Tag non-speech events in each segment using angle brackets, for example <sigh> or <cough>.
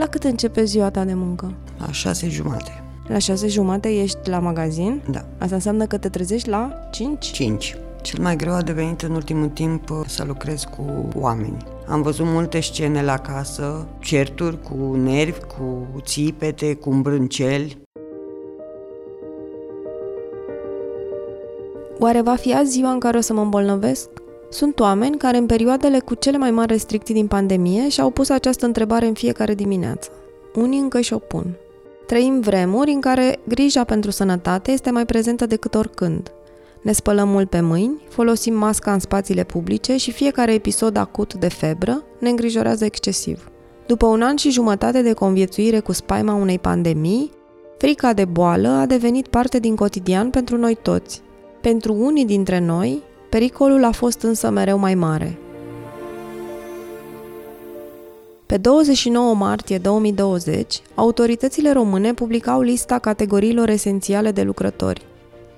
La cât începe ziua ta de muncă? La șase jumate. La șase jumate ești la magazin? Da. Asta înseamnă că te trezești la 5? 5. Cel mai greu a devenit în ultimul timp uh, să lucrez cu oameni. Am văzut multe scene la casă, certuri cu nervi, cu țipete, cu îmbrânceli. Oare va fi azi ziua în care o să mă îmbolnăvesc? Sunt oameni care în perioadele cu cele mai mari restricții din pandemie și-au pus această întrebare în fiecare dimineață. Unii încă și-o pun. Trăim vremuri în care grija pentru sănătate este mai prezentă decât oricând. Ne spălăm mult pe mâini, folosim masca în spațiile publice și fiecare episod acut de febră ne îngrijorează excesiv. După un an și jumătate de conviețuire cu spaima unei pandemii, frica de boală a devenit parte din cotidian pentru noi toți. Pentru unii dintre noi, pericolul a fost însă mereu mai mare. Pe 29 martie 2020, autoritățile române publicau lista categoriilor esențiale de lucrători.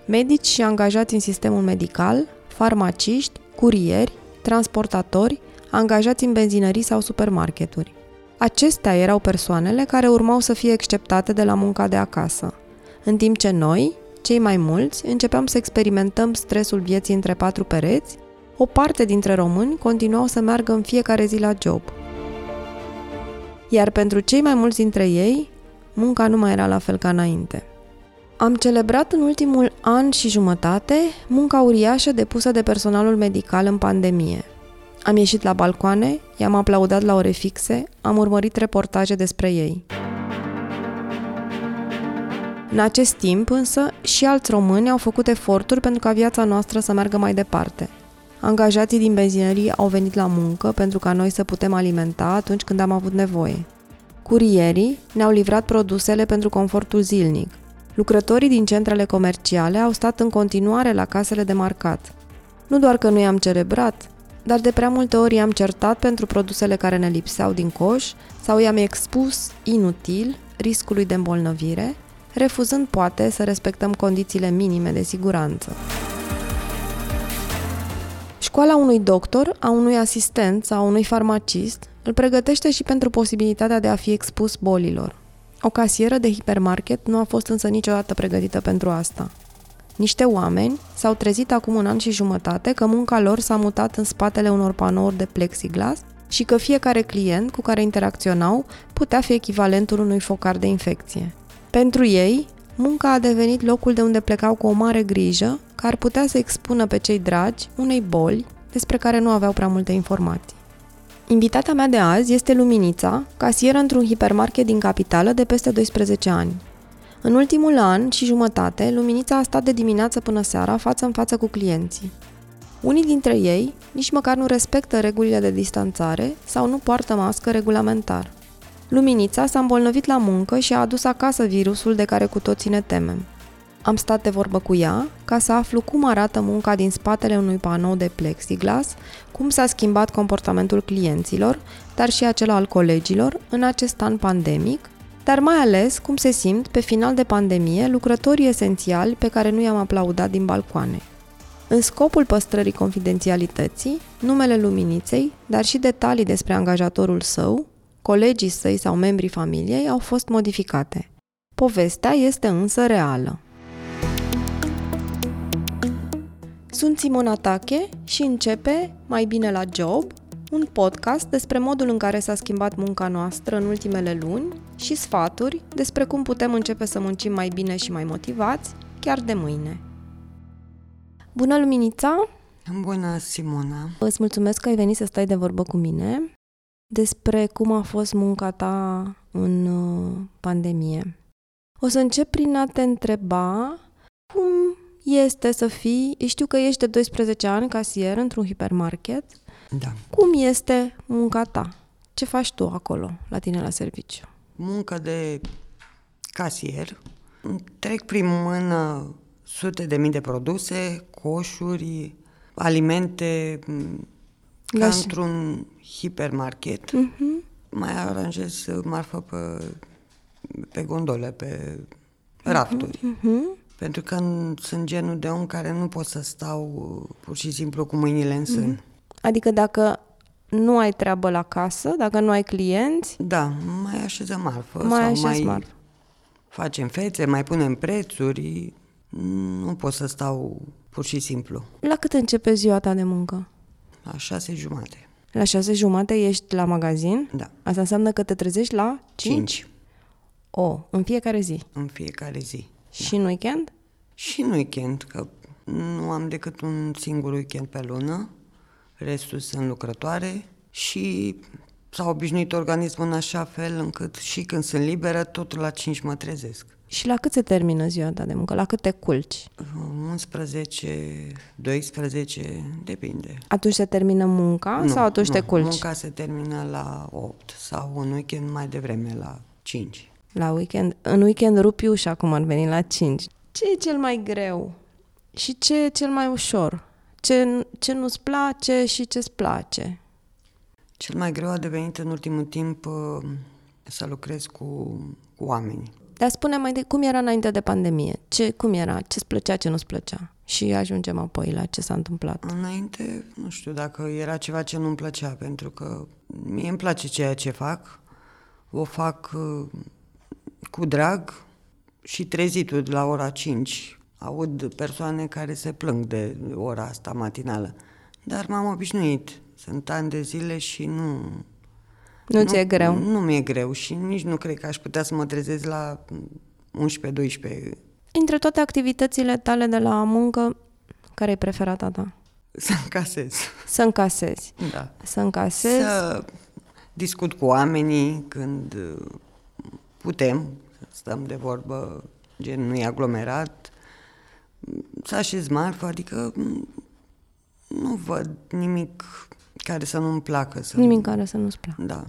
Medici și angajați în sistemul medical, farmaciști, curieri, transportatori, angajați în benzinării sau supermarketuri. Acestea erau persoanele care urmau să fie exceptate de la munca de acasă, în timp ce noi, cei mai mulți, începeam să experimentăm stresul vieții între patru pereți, o parte dintre români continuau să meargă în fiecare zi la job. Iar pentru cei mai mulți dintre ei, munca nu mai era la fel ca înainte. Am celebrat în ultimul an și jumătate munca uriașă depusă de personalul medical în pandemie. Am ieșit la balcoane, i-am aplaudat la ore fixe, am urmărit reportaje despre ei. În acest timp, însă, și alți români au făcut eforturi pentru ca viața noastră să meargă mai departe. Angajații din benzinării au venit la muncă pentru ca noi să putem alimenta atunci când am avut nevoie. Curierii ne-au livrat produsele pentru confortul zilnic. Lucrătorii din centrele comerciale au stat în continuare la casele de marcat. Nu doar că nu i-am celebrat, dar de prea multe ori i-am certat pentru produsele care ne lipseau din coș sau i-am expus inutil riscului de îmbolnăvire, refuzând poate să respectăm condițiile minime de siguranță. Școala unui doctor, a unui asistent sau a unui farmacist îl pregătește și pentru posibilitatea de a fi expus bolilor. O casieră de hipermarket nu a fost însă niciodată pregătită pentru asta. Niște oameni s-au trezit acum un an și jumătate că munca lor s-a mutat în spatele unor panouri de plexiglas și că fiecare client cu care interacționau putea fi echivalentul unui focar de infecție. Pentru ei, munca a devenit locul de unde plecau cu o mare grijă, care ar putea să expună pe cei dragi unei boli despre care nu aveau prea multe informații. Invitata mea de azi este Luminița, casieră într-un hipermarket din capitală de peste 12 ani. În ultimul an și jumătate, Luminița a stat de dimineață până seara față în față cu clienții. Unii dintre ei nici măcar nu respectă regulile de distanțare sau nu poartă mască regulamentar. Luminița s-a îmbolnăvit la muncă și a adus acasă virusul de care cu toții ne temem. Am stat de vorbă cu ea ca să aflu cum arată munca din spatele unui panou de plexiglas, cum s-a schimbat comportamentul clienților, dar și acela al colegilor în acest an pandemic, dar mai ales cum se simt pe final de pandemie lucrătorii esențiali pe care nu i-am aplaudat din balcoane. În scopul păstrării confidențialității, numele luminiței, dar și detalii despre angajatorul său, colegii săi sau membrii familiei au fost modificate. Povestea este însă reală. Sunt Simona Tache și începe Mai bine la job, un podcast despre modul în care s-a schimbat munca noastră în ultimele luni și sfaturi despre cum putem începe să muncim mai bine și mai motivați chiar de mâine. Bună, Luminița! Bună, Simona! Îți mulțumesc că ai venit să stai de vorbă cu mine despre cum a fost munca ta în uh, pandemie. O să încep prin a te întreba cum este să fii, știu că ești de 12 ani casier într-un hipermarket. Da. Cum este munca ta? Ce faci tu acolo, la tine la serviciu? Muncă de casier. Trec prin mână sute de mii de produse, coșuri, alimente, ca Așa. într-un hipermarket. Uh-huh. Mai aranjez marfă pe, pe gondole, pe rafturi. Uh-huh. Pentru că sunt genul de om care nu pot să stau pur și simplu cu mâinile în sân. Mm-hmm. Adică dacă nu ai treabă la casă, dacă nu ai clienți, Da, mai așezăm marfă. mai sau așezi mai marfă. facem fețe, mai punem prețuri. Nu pot să stau pur și simplu. La cât începe ziua ta de muncă? La șase jumate. La șase jumate ești la magazin? Da. Asta înseamnă că te trezești la 5? Cinci O, în fiecare zi. în fiecare zi. Și în weekend? Și în weekend, că nu am decât un singur weekend pe lună, restul sunt lucrătoare și s-a obișnuit organismul în așa fel încât și când sunt liberă, tot la 5 mă trezesc. Și la cât se termină ziua ta de muncă? La cât te culci? 11, 12, depinde. Atunci se termină munca sau atunci te culci? Munca se termină la 8 sau un weekend mai devreme la 5. La weekend. În weekend rupi ușa cum ar veni la 5. Ce e cel mai greu? Și ce e cel mai ușor? Ce, ce nu-ți place și ce-ți place? Cel mai greu a devenit în ultimul timp uh, să lucrez cu, cu oamenii. Dar spune mai de cum era înainte de pandemie. Ce, cum era? Ce-ți plăcea, ce nu-ți plăcea? Și ajungem apoi la ce s-a întâmplat. Înainte, nu știu dacă era ceva ce nu-mi plăcea, pentru că mie îmi place ceea ce fac, o fac uh, cu drag și trezitul de la ora 5. Aud persoane care se plâng de ora asta matinală. Dar m-am obișnuit. Sunt ani de zile și nu... Nu ți-e greu? Nu mi-e greu și nici nu cred că aș putea să mă trezesc la 11-12 Între toate activitățile tale de la muncă, care e preferata ta? să încasez. Să încasezi. Da. Să încasezi. Să discut cu oamenii când uh, putem, să stăm de vorbă, gen nu e aglomerat, să așez marfă, adică m, nu văd nimic care să nu-mi placă. Să Nimic care să nu-ți placă. Da.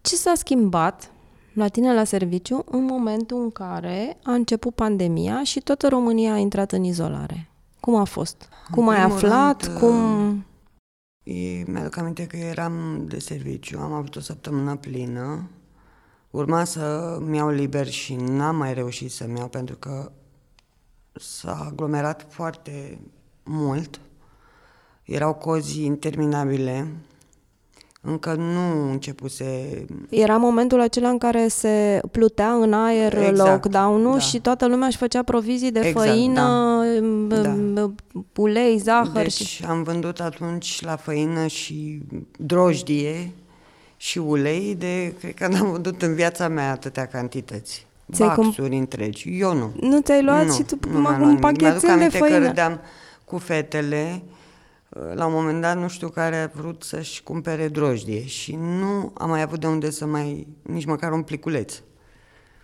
Ce s-a schimbat la tine la serviciu în momentul în care a început pandemia și toată România a intrat în izolare? Cum a fost? Cum ai primul aflat? rând, uh, cum... E, mi-aduc aminte că eram de serviciu, am avut o săptămână plină, urma să-mi iau liber și n-am mai reușit să-mi iau pentru că s-a aglomerat foarte mult, erau cozi interminabile, încă nu începuse Era momentul acela în care se plutea în aer Exact, lockdown-ul da. și toată lumea își făcea provizii de Exact, făină, da. m- m- ulei, zahăr Deci și... am vândut atunci la făină și drojdie și ulei de, cred că n-am vândut în viața mea atâtea cantități. Ți-ai cum- Baxuri întregi. Eu nu. Nu ți-ai luat nu, și tu nu mă, mi-am un luat nimic. Mi-aduc pachetel de aminte că făină. râdeam cu fetele. La un moment dat, nu știu care a vrut să-și cumpere drojdie și nu am mai avut de unde să mai, nici măcar un pliculeț.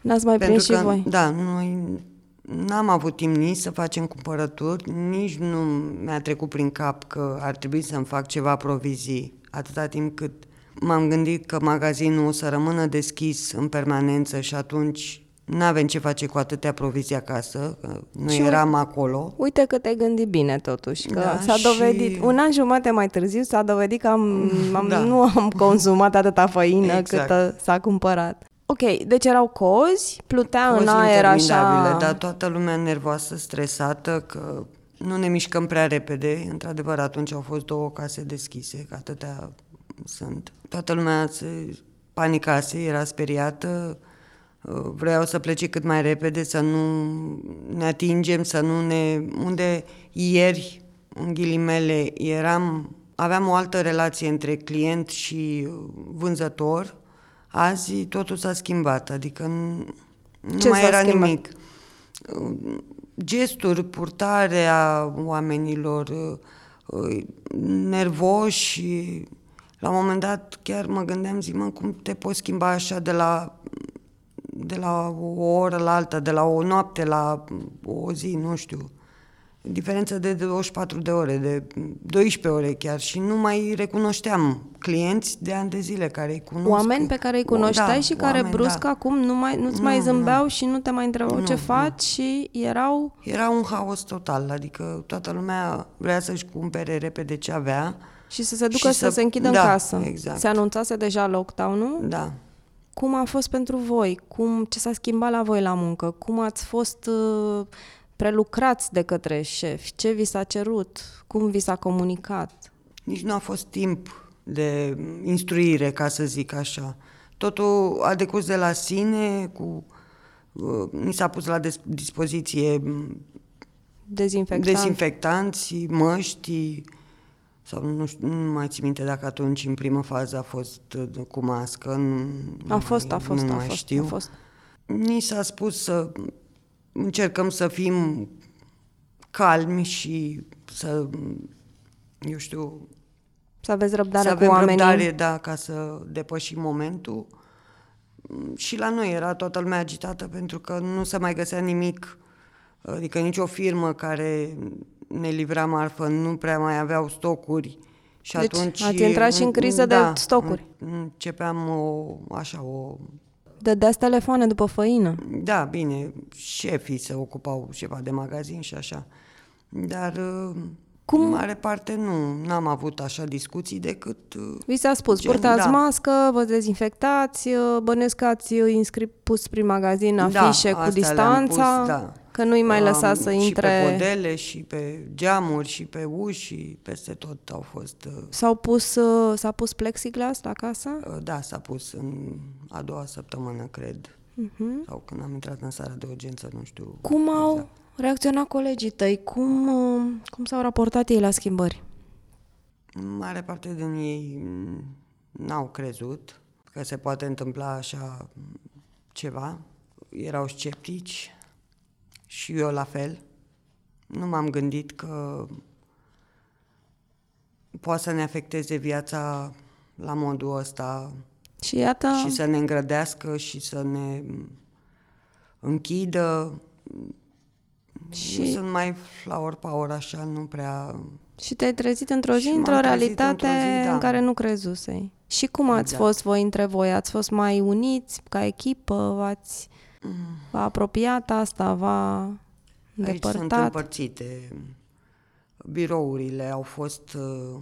N-ați mai prins și că, voi. da, noi n-am avut timp nici să facem cumpărături, nici nu mi-a trecut prin cap că ar trebui să-mi fac ceva provizii, atâta timp cât m-am gândit că magazinul o să rămână deschis în permanență și atunci n-avem ce face cu atâtea provizii acasă, că noi Și eram acolo. Uite că te-ai gândit bine totuși, că Da, s-a și- dovedit, un an jumate mai târziu s-a dovedit că am, <laughs> am, Da. nu am consumat atâta făină Exact. cât uh, s-a cumpărat. Ok, deci erau cozi, plutea în Cozi aer interminabile, așa... Dar toată lumea nervoasă, stresată, că nu ne mișcăm prea repede. Într-adevăr, atunci au fost două case deschise, că atâtea sunt. Toată lumea se panicase, era speriată, uh, vreau să plece cât mai repede, să nu ne atingem, să nu ne... Unde ieri, în ghilimele, eram, aveam o altă relație între client și uh, vânzător, azi totul s-a schimbat, adică nu, nu Ce mai s-a era schimbat? nimic. Gesturi, purtarea oamenilor, uh, nervoși, la un moment dat chiar mă gândeam, zic, mă, cum te poți schimba așa de la, de la o oră la alta, de la o noapte la o zi, nu știu. Diferență de 24 de ore, de 12 ore chiar și nu mai recunoșteam clienți de ani de zile care îi cunosc. Oameni pe care îi cunoșteai Da, și care oameni, brusc da. acum nu mai, nu-ți Nu, mai nu. zâmbeau și nu te mai întrebau Nu, ce nu. faci și erau... Era un haos total, adică toată lumea vrea să-și cumpere repede ce avea. Și să se ducă Și să, să- se închidă da, în casă. exact. Se anunțase deja lockdown-ul. Da. Cum a fost pentru voi? Cum, ce s-a schimbat la voi la muncă? Cum ați fost uh, prelucrați de către șefi? Ce vi s-a cerut? Cum vi s-a comunicat? Nici nu a fost timp de instruire, ca să zic așa. Totul a decurs de la sine, cu, uh, ni s-a pus la dispoziție Dezinfectant. dezinfectanți, măști, sau nu, știu, nu mai țin minte dacă atunci în primă fază a fost uh, cu mască. Nu, a fost, mai, a fost, nu a mai fost, știu. a fost. Ni s-a spus să încercăm să fim calmi și să, eu știu... Să aveți răbdare să cu oamenii. răbdare, da, ca să depășim momentul. Și la noi era toată lumea agitată pentru că nu se mai găsea nimic, adică nicio firmă care ne livra marfă nu prea mai aveau stocuri. Și deci atunci, ați intrat și în criză da, de stocuri. Începeam o, așa, o Dădeați telefoane după făină. Da, bine, șefii se ocupau ceva de magazin și așa. Dar cum? în mare parte nu, n-am avut așa discuții decât... Vi s-a spus, gen, purtați da. mască, vă dezinfectați, bănesc că ați inscris pus prin magazin afișe da, cu distanța, pus, da. Că nu-i mai lăsa să intre... Și pe podele, și pe geamuri, și pe uși, și peste tot au fost... S-au pus, s-a pus plexiglas la casă? Da, s-a pus în a doua săptămână, cred. Uh-huh. Sau când am intrat în sala de urgență, nu știu. Cum exact. au reacționat colegii tăi? Cum, cum s-au raportat ei la schimbări? Mare parte din ei n-au crezut că se poate întâmpla așa ceva. Erau sceptici și eu la fel. Nu m-am gândit că poate să ne afecteze viața la modul ăsta și, iată... și să ne îngrădească și să ne închidă. Și Eu sunt mai flower power așa, nu prea... Și te-ai trezit într-o zi, într-o realitate într-o zi, da. în care nu crezusei. Și cum ați exact. fost voi între voi? Ați fost mai uniți ca echipă? V-ați mm. V-a apropiat asta? V-a îndepărtat? Aici sunt împărțite. Birourile au fost uh,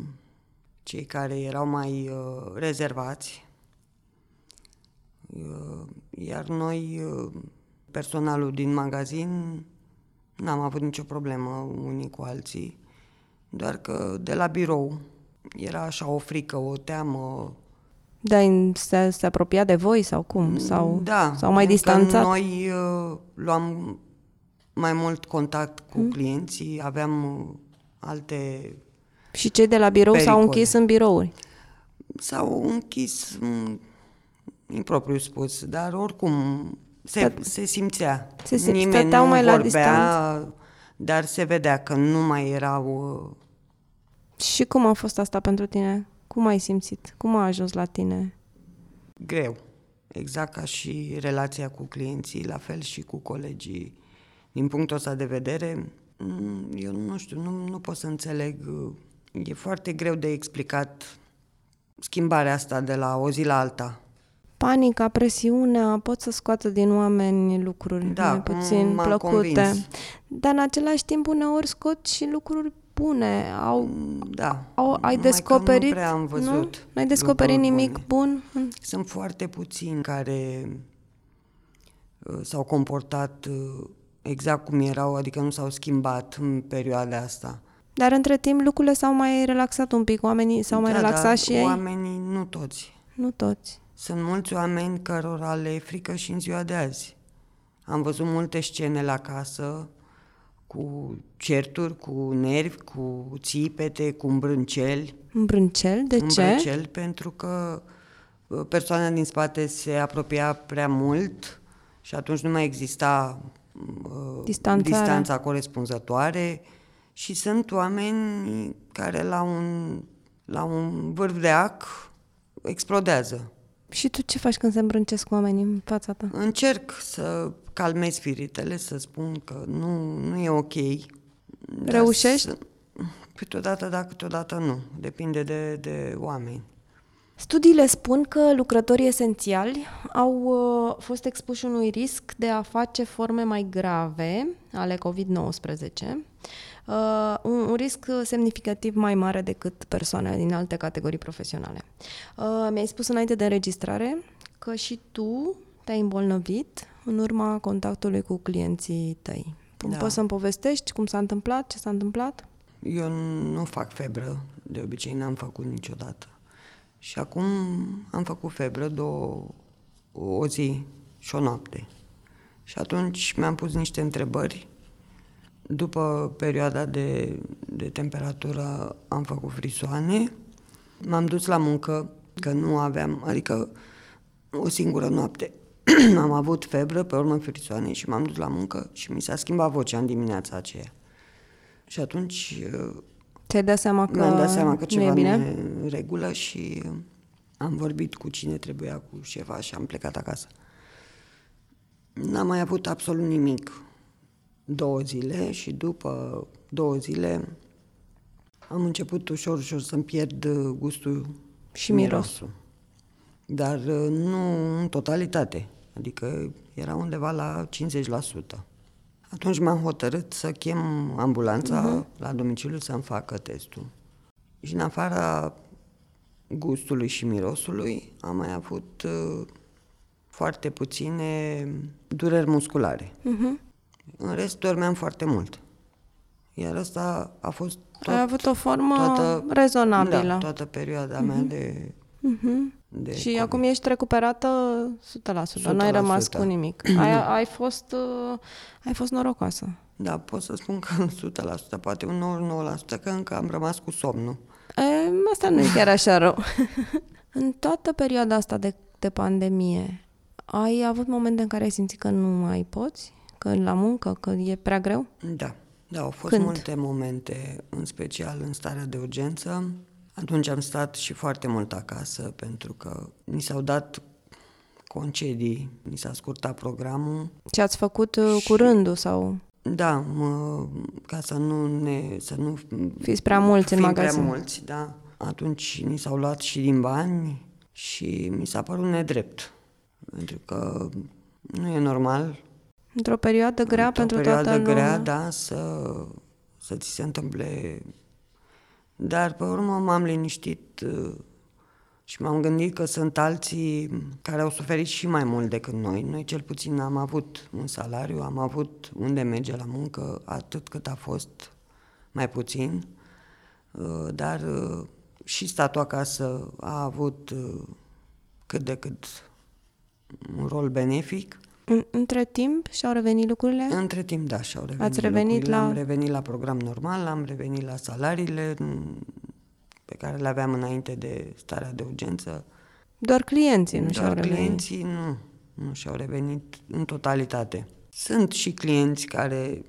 cei care erau mai uh, rezervați, uh, iar noi, uh, personalul din magazin, n-am avut nicio problemă unii cu alții, doar că de la birou era așa o frică, o teamă. Da, se, se apropia de voi sau cum? Sau, da, sau mai distanțat? noi uh, luam mai mult contact cu hmm? clienții, aveam uh, alte și cei de la birou pericole. s-au închis în birouri? S-au închis, impropriu spus, dar oricum se, se simțea. Se, se Nimeni nu mai vorbea, la distanță. dar se vedea că nu mai erau... Uh, și cum a fost asta pentru tine? Cum ai simțit? Cum a ajuns la tine? Greu. Exact ca și relația cu clienții, la fel și cu colegii. Din punctul ăsta de vedere, mm, eu nu știu, nu, nu pot să înțeleg uh, E foarte greu de explicat schimbarea asta de la o zi la alta. Panica, presiunea pot să scoată din oameni lucruri da, mai puțin m-am plăcute. Convins. Dar în același timp uneori scot și lucruri bune. Au, da. Au, ai descoperit? nu prea am văzut. Nu? N-ai descoperit nimic bune. bun? Sunt foarte puțini care uh, s-au comportat uh, exact cum erau, adică nu s-au schimbat în perioada asta. Dar între timp lucrurile s-au mai relaxat un pic, oamenii s-au mai da, relaxat da, și ei? oamenii, nu toți. Nu toți. Sunt mulți oameni cărora le e frică și în ziua de azi. Am văzut multe scene la casă cu certuri, cu nervi, cu țipete, cu îmbrânceli. Îmbrâncel? De ce? Îmbrâncel pentru că uh, persoana din spate se apropia prea mult și atunci nu mai exista uh, distanța corespunzătoare și sunt oameni care la un, la un vârf de ac explodează. Și tu ce faci când se îmbrâncesc oamenii în fața ta? Încerc să calmez spiritele, să spun că nu, nu e ok. Reușești? Să, câteodată da, câteodată nu. Depinde de, de oameni. Studiile spun că lucrătorii esențiali au uh, fost expuși unui risc de a face forme mai grave ale COVID-19 uh, un, un risc semnificativ mai mare decât persoanele din alte categorii profesionale. Uh, mi-ai spus înainte de înregistrare că și tu te-ai îmbolnăvit în urma contactului cu clienții tăi. Da. Poți să-mi povestești cum s-a întâmplat, ce s-a întâmplat? Eu nu fac febră, de obicei n-am făcut niciodată. Și acum am făcut febră două, o zi și o noapte. Și atunci mi-am pus niște întrebări. După perioada de, de temperatură am făcut frisoane. M-am dus la muncă, că nu aveam, adică o singură noapte. <clears throat> am avut febră, pe urmă frisoane și m-am dus la muncă și mi s-a schimbat vocea în dimineața aceea. Și atunci Ți-ai dat seama că mi-am dat seama că ceva nu e bine? nu e în regulă și am vorbit cu cine trebuia, cu șefa și am plecat acasă. N-am mai avut absolut nimic două zile și după două zile am început ușor, ușor să-mi pierd gustul Și mirosul. Dar uh, nu în totalitate, adică era undeva la 50%. Atunci m-am hotărât să chem ambulanța uh-huh. la domiciliu să-mi facă testul. Și în afara gustului și mirosului am mai avut uh, foarte puține dureri musculare. Uh-huh. În rest dormeam foarte mult. Iar asta a fost tot, Ai avut o formă rezonabilă. Da, toată perioada uh-huh. mea de, Uh-huh. de Și COVID. acum ești recuperată 100%, n-ai rămas cu nimic. Ai, <clears throat> ai, fost, uh, ai fost norocoasă. Da, pot să spun că 100%, poate un 99%, că încă am rămas cu somnul. E, asta nu e chiar așa rău. <laughs> în toată perioada asta de, de pandemie, ai avut momente în care ai simțit că nu mai poți? Că la muncă, că e prea greu? Da, da, au fost Când? multe momente, în special în starea de urgență. Atunci am stat și foarte mult acasă, pentru că ni s-au dat concedii, ni s-a scurtat programul. Ce ați făcut uh, cu rândul sau Da, mă, ca să nu ne... Să nu fiți prea mulți în fim magazin? prea mulți, da. Atunci ni s-au luat și din bani și mi s-a părut nedrept. Pentru că nu e normal Într-o perioadă grea într-o pentru perioadă toată lumea. grea, da, să, să ți se întâmple. Dar pe urmă m-am liniștit uh, și m-am gândit că sunt alții care au suferit și mai mult decât noi. Noi cel puțin am avut un salariu, am avut unde merge la muncă, atât cât a fost, mai puțin. Uh, Dar uh, și statul acasă a avut uh, cât de cât un rol benefic. În- Între timp și-au revenit lucrurile? Între timp, da, și-au revenit Ați revenit lucrurile. la- Am revenit la program normal, am revenit la salariile m, pe care le aveam înainte de starea de urgență. Doar clienții nu și-au Doar revenit. clienții nu, nu și-au revenit în totalitate. Sunt și clienți care,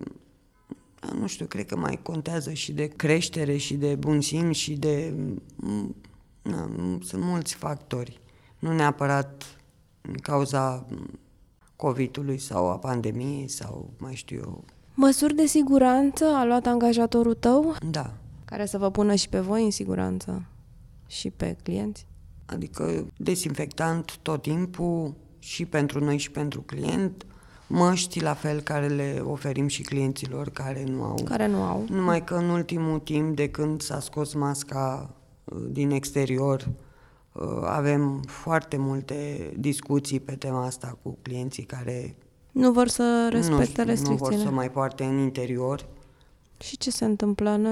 nu știu, cred că mai contează și de creștere și de bun simț și de... m, Na, m, sunt mulți factori. Nu neapărat în cauza m, COVID-ului sau a pandemiei sau mai știu eu. Măsuri de siguranță a luat angajatorul tău? Da, Care să vă pună și pe voi în siguranță? Și pe clienți? Adică desinfectant tot timpul și pentru noi și pentru client, măști la fel care le oferim și clienților care nu au. Care nu au. Numai că în ultimul timp, de când s-a scos masca uh, din exterior, uh, avem foarte multe discuții pe tema asta cu clienții care Nu vor să nu, respecte știu, nu restricțiile. vor să mai poarte în interior. Și ce se întâmplă în,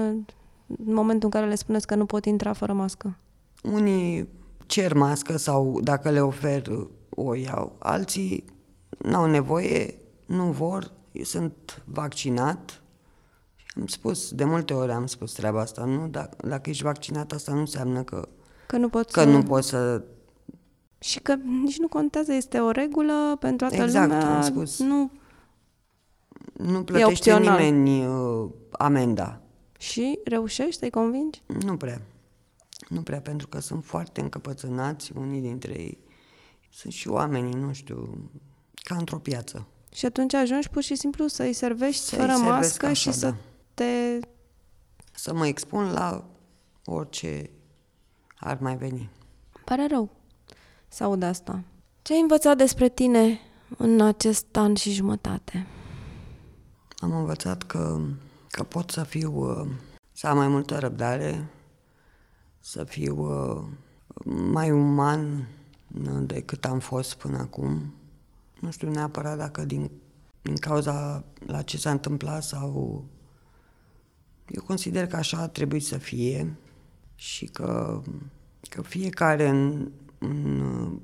în momentul în care le spuneți că nu pot intra fără mască? Unii cer mască sau dacă le ofer o iau. Alții n-au nevoie, nu vor, sunt vaccinat. Și am spus, de multe ori am spus treaba asta, nu? Dacă, dacă ești vaccinat, asta nu înseamnă că, Că nu pot că să... nu poți să... Și că nici nu contează, este o regulă pentru toată Exact, lumea. am spus. Nu. Nu plătește opțional. nimeni uh, amenda. Și reușești să-i convingi? Nu prea. Nu prea, pentru că sunt foarte încăpățânați unii dintre ei. Sunt și oamenii, nu știu, ca într-o piață. Și atunci ajungi pur și simplu să-i servești Să-i fără servesc mască așa, și să da. te... Să mă expun la orice ar mai veni. Pare rău să aud asta. Ce ai învățat despre tine în acest an și jumătate? Am învățat că, că pot să fiu, uh, să am mai multă răbdare, să fiu uh, mai uman uh, decât am fost până acum. Nu știu neapărat dacă din, din cauza la ce s-a întâmplat sau... Eu consider că așa a trebuit să fie și că că fiecare în, în,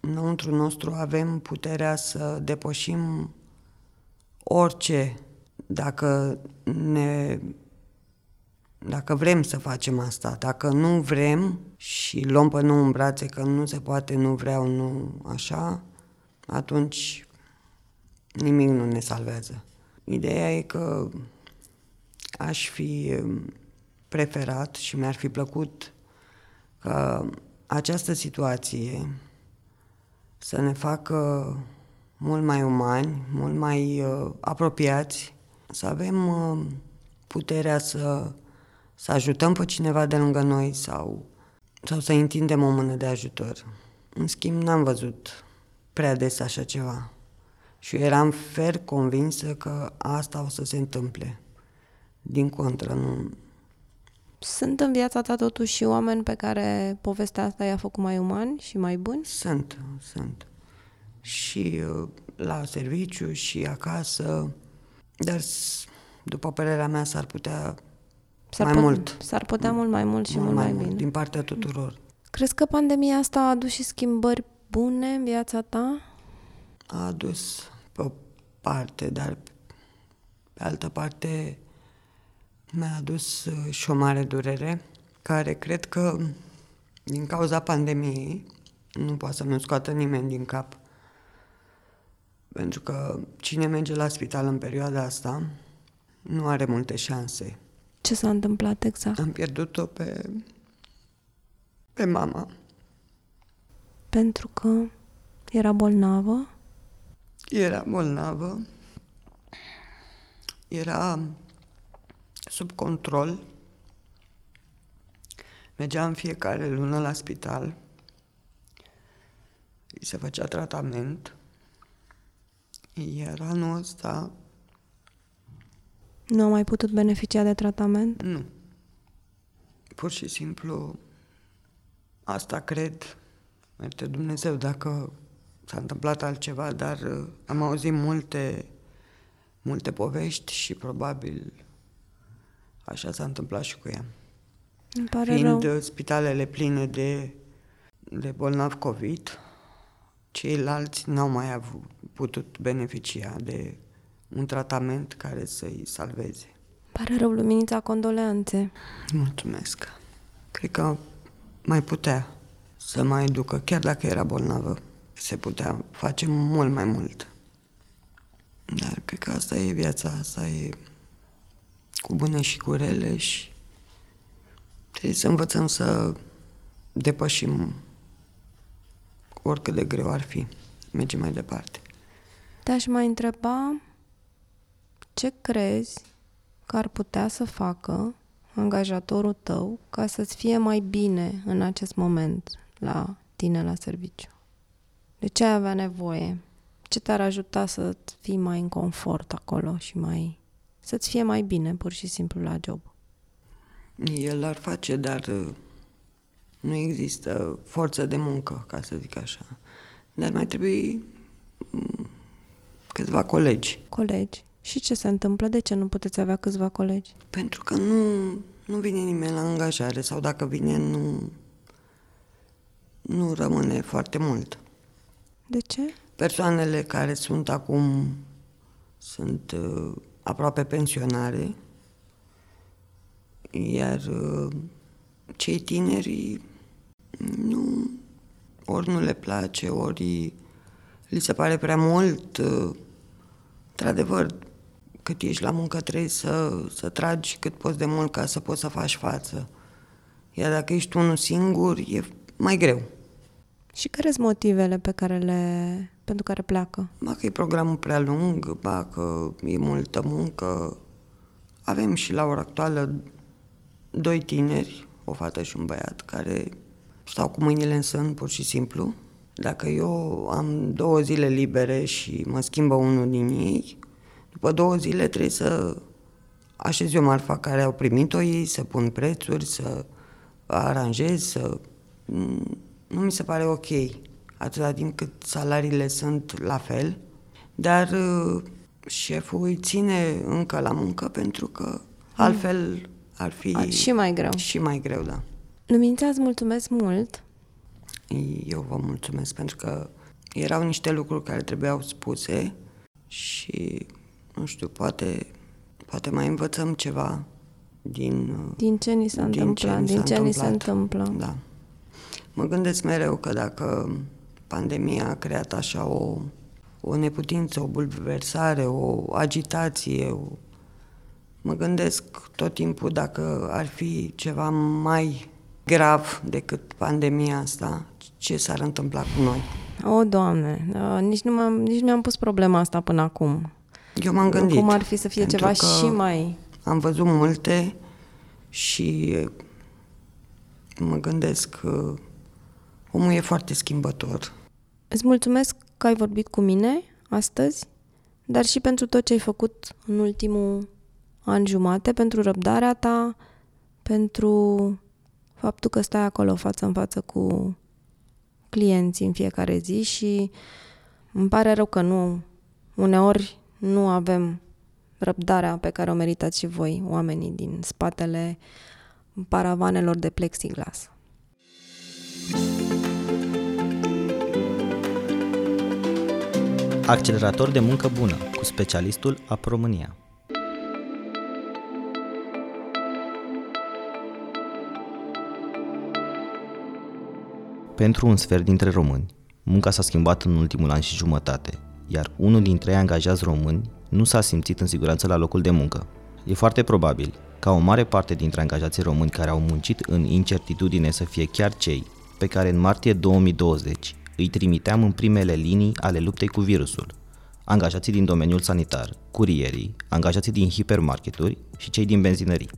înăuntru nostru avem puterea să depășim orice dacă ne dacă vrem să facem asta, dacă nu vrem și luăm pe nu în brațe că nu se poate, nu vreau, nu așa, atunci nimic nu ne salvează. Ideea e că aș fi preferat și mi-ar fi plăcut ca această situație să ne facă mult mai umani, mult mai uh, apropiați, să avem uh, puterea să, să ajutăm pe cineva de lângă noi sau, sau să întindem o mână de ajutor. În schimb, n-am văzut prea des așa ceva. Și eu eram fer convinsă că asta o să se întâmple. Din contră, nu... Sunt în viața ta totuși oameni pe care povestea asta i-a făcut mai umani și mai buni? Sunt, sunt. Și uh, la serviciu și acasă, dar după părerea mea s-ar putea s-ar mai mult. S-ar putea mult mai mult și mult, mult mai, mai bine. Din partea tuturor. Crezi că pandemia asta a adus și schimbări bune în viața ta? A adus pe o parte, dar pe altă parte mi-a adus uh, și o mare durere, care cred că din cauza pandemiei nu poate să nu scoată nimeni din cap. Pentru că cine merge la spital în perioada asta nu are multe șanse. Ce s-a întâmplat exact? Am pierdut-o pe, pe mama. Pentru că era bolnavă? Era bolnavă. Era sub control. Mergeam fiecare lună la spital. Îi se făcea tratament. Iar anul ăsta... Nu a mai putut beneficia de tratament? Nu. Pur și simplu asta cred. Merte Dumnezeu dacă s-a întâmplat altceva, dar uh, am auzit multe, multe povești și probabil așa s-a întâmplat și cu ea. Îmi pare Fiind rău. spitalele pline de, de bolnavi COVID, ceilalți n-au mai avut, putut beneficia de un tratament care să-i salveze. Pare rău, Luminița, condoleanțe. Mulțumesc. Cred că mai putea să mai ducă, chiar dacă era bolnavă. Se putea face mult mai mult. Dar cred că asta e viața, asta e cu bune și cu rele și trebuie să învățăm să depășim oricât de greu ar fi. Mergem mai departe. Te-aș mai întreba ce crezi că ar putea să facă angajatorul tău ca să-ți fie mai bine în acest moment la tine la serviciu? De ce ai avea nevoie? Ce te-ar ajuta să fii mai în confort acolo și mai... să-ți fie mai bine, pur și simplu, la job? El ar face, dar uh, nu există forță de muncă, ca să zic așa. Dar mai trebuie mm, câțiva colegi. Colegi? Și ce se întâmplă? De ce nu puteți avea câțiva colegi? Pentru că nu, nu vine nimeni la angajare sau dacă vine, nu, nu rămâne foarte mult. De ce? Persoanele care sunt acum sunt uh, aproape pensionare, iar uh, cei tineri nu, ori nu le place, ori li se pare prea mult. Uh, într-adevăr, cât ești la muncă trebuie să, să tragi cât poți de mult ca să poți să faci față. Iar dacă ești unul singur, e mai greu. Și care sunt motivele pe care le, pentru care pleacă? Ba că e programul prea lung, ba că e multă muncă. Avem și la ora actuală doi tineri, o fată și un băiat, care stau cu mâinile în sân, pur și simplu. Dacă eu am două zile libere și mă schimbă unul din ei, după două zile trebuie să așez eu marfa care au primit-o ei, să pun prețuri, să aranjez, să... Nu mi se pare ok, atâta timp cât salariile sunt la fel, dar uh, șeful îi ține încă la muncă pentru că altfel ar fi... A, și mai greu. Și mai greu, da. Lumința, îți mulțumesc mult! Eu vă mulțumesc pentru că erau niște lucruri care trebuiau spuse și, nu știu, poate, poate mai învățăm ceva din... Din ce ni s-a din întâmplat, ce din ce ni se întâmplă. Da. Mă gândesc mereu că dacă pandemia a creat așa o, o neputință, o bulversare, o agitație, o... mă gândesc tot timpul dacă ar fi ceva mai grav decât pandemia asta, ce s-ar întâmpla cu noi. O, Doamne, uh, nici nu, m-am, nici nu mi-am pus problema asta până acum. Eu m-am gândit. Cum ar fi să fie ceva și mai... Am văzut multe și mă gândesc că omul e foarte schimbător. Îți mulțumesc că ai vorbit cu mine astăzi, dar și pentru tot ce ai făcut în ultimul an jumate, pentru răbdarea ta, pentru faptul că stai acolo față în față cu clienții în fiecare zi și îmi pare rău că nu, uneori nu avem răbdarea pe care o meritați și voi, oamenii din spatele paravanelor de plexiglas. Accelerator de muncă bună cu specialistul AP România. Pentru un sfert dintre români, munca s-a schimbat în ultimul an și jumătate, iar unul dintre ei angajați români nu s-a simțit în siguranță la locul de muncă. E foarte probabil ca o mare parte dintre angajații români care au muncit în incertitudine să fie chiar cei pe care în martie 2020 îi trimiteam în primele linii ale luptei cu virusul, angajații din domeniul sanitar, curierii, angajații din hipermarketuri și cei din benzinării.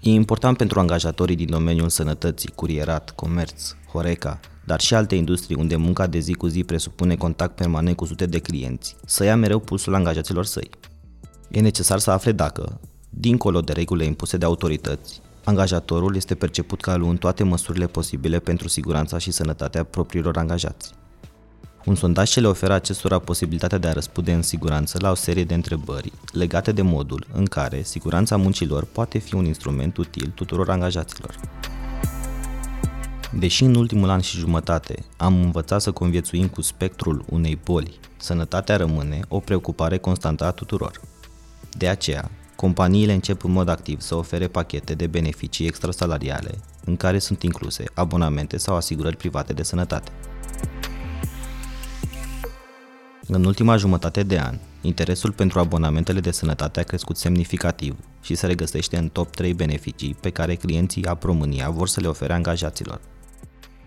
E important pentru angajatorii din domeniul sănătății, curierat, comerț, Horeca, dar și alte industrii unde munca de zi cu zi presupune contact permanent cu sute de clienți, să ia mereu pulsul angajaților săi. E necesar să afle dacă, dincolo de regulile impuse de autorități, angajatorul este perceput ca luând toate măsurile posibile pentru siguranța și sănătatea propriilor angajați. Un sondaj ce le oferă acestora posibilitatea de a răspunde în siguranță la o serie de întrebări legate de modul în care siguranța muncilor poate fi un instrument util tuturor angajaților. Deși în ultimul an și jumătate am învățat să conviețuim cu spectrul unei boli, sănătatea rămâne o preocupare constantă a tuturor. De aceea, companiile încep în mod activ să ofere pachete de beneficii extrasalariale, în care sunt incluse abonamente sau asigurări private de sănătate. În ultima jumătate de an, interesul pentru abonamentele de sănătate a crescut semnificativ și se regăsește în top 3 beneficii pe care clienții a România vor să le ofere angajaților.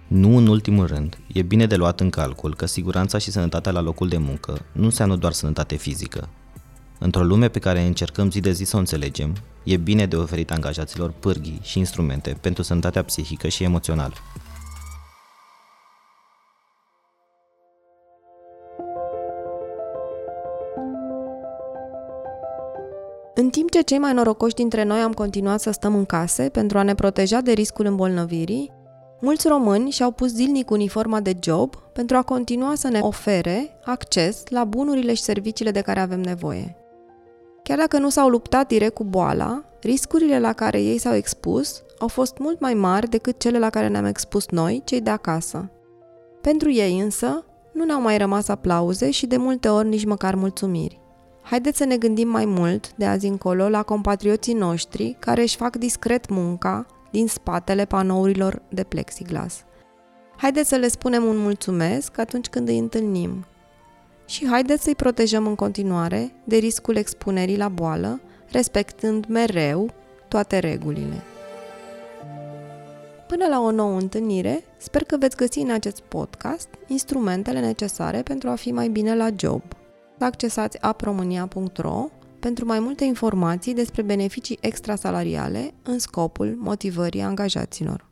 Nu în ultimul rând, e bine de luat în calcul că siguranța și sănătatea la locul de muncă nu înseamnă doar sănătate fizică. Într-o lume pe care încercăm zi de zi să o înțelegem, e bine de oferit angajaților pârghii și instrumente pentru sănătatea psihică și emoțională. În timp ce cei mai norocoși dintre noi am continuat să stăm în case pentru a ne proteja de riscul îmbolnăvirii, Mulți români și-au pus zilnic uniforma de job pentru a continua să ne ofere acces la bunurile și serviciile de care avem nevoie. Chiar dacă nu s-au luptat direct cu boala, riscurile la care ei s-au expus au fost mult mai mari decât cele la care ne-am expus noi, cei de acasă. Pentru ei însă, nu ne-au mai rămas aplauze și de multe ori nici măcar mulțumiri. Haideți să ne gândim mai mult, de azi încolo, la compatrioții noștri care își fac discret munca din spatele panourilor de plexiglas. Haideți să le spunem un mulțumesc atunci când îi întâlnim. Și haideți să-i protejăm în continuare de riscul expunerii la boală, respectând mereu toate regulile. Până la o nouă întâlnire, sper că veți găsi în acest podcast instrumentele necesare pentru a fi mai bine la job. Accesați apromânia.ro pentru mai multe informații despre beneficii extrasalariale în scopul motivării angajaților.